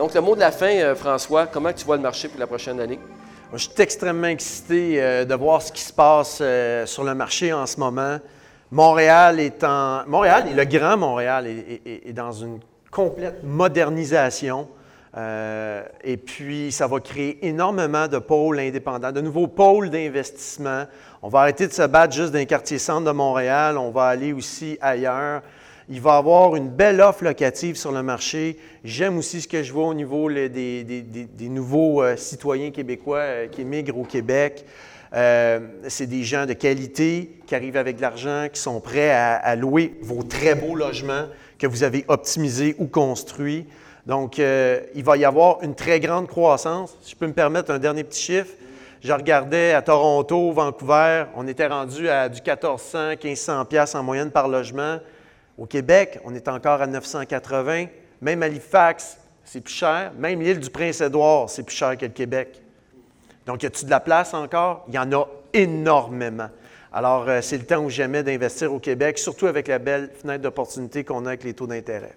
Donc, le mot de la fin, euh, François, comment tu vois le marché pour la prochaine année? Je suis extrêmement excité euh, de voir ce qui se passe euh, sur le marché en ce moment. Montréal est en. Montréal et le Grand Montréal est, dans une complète modernisation. Et puis, ça va créer énormément de pôles indépendants, de nouveaux pôles d'investissement. On va arrêter de se battre juste dans les quartiers centres de Montréal. On va aller aussi ailleurs. Il va avoir une belle offre locative sur le marché. J'aime aussi ce que je vois au niveau des, nouveaux euh, citoyens québécois euh, qui émigrent au Québec. Euh, c'est des gens de qualité qui arrivent avec de l'argent, qui sont prêts à, louer vos très beaux logements que vous avez optimisés ou construits. Donc, il va y avoir une très grande croissance. Si je peux me permettre un dernier petit chiffre, je regardais à Toronto, Vancouver, on était rendu à du 1400, 1500 pièces en moyenne par logement. Au Québec, on est encore à 980. Même Halifax, c'est plus cher. Même l'île du Prince-Édouard, c'est plus cher que le Québec. Donc, y a-t-il de la place encore? Il y en a énormément. Alors, euh, c'est le temps ou jamais d'investir au Québec, surtout avec la belle fenêtre d'opportunité qu'on a avec les taux d'intérêt.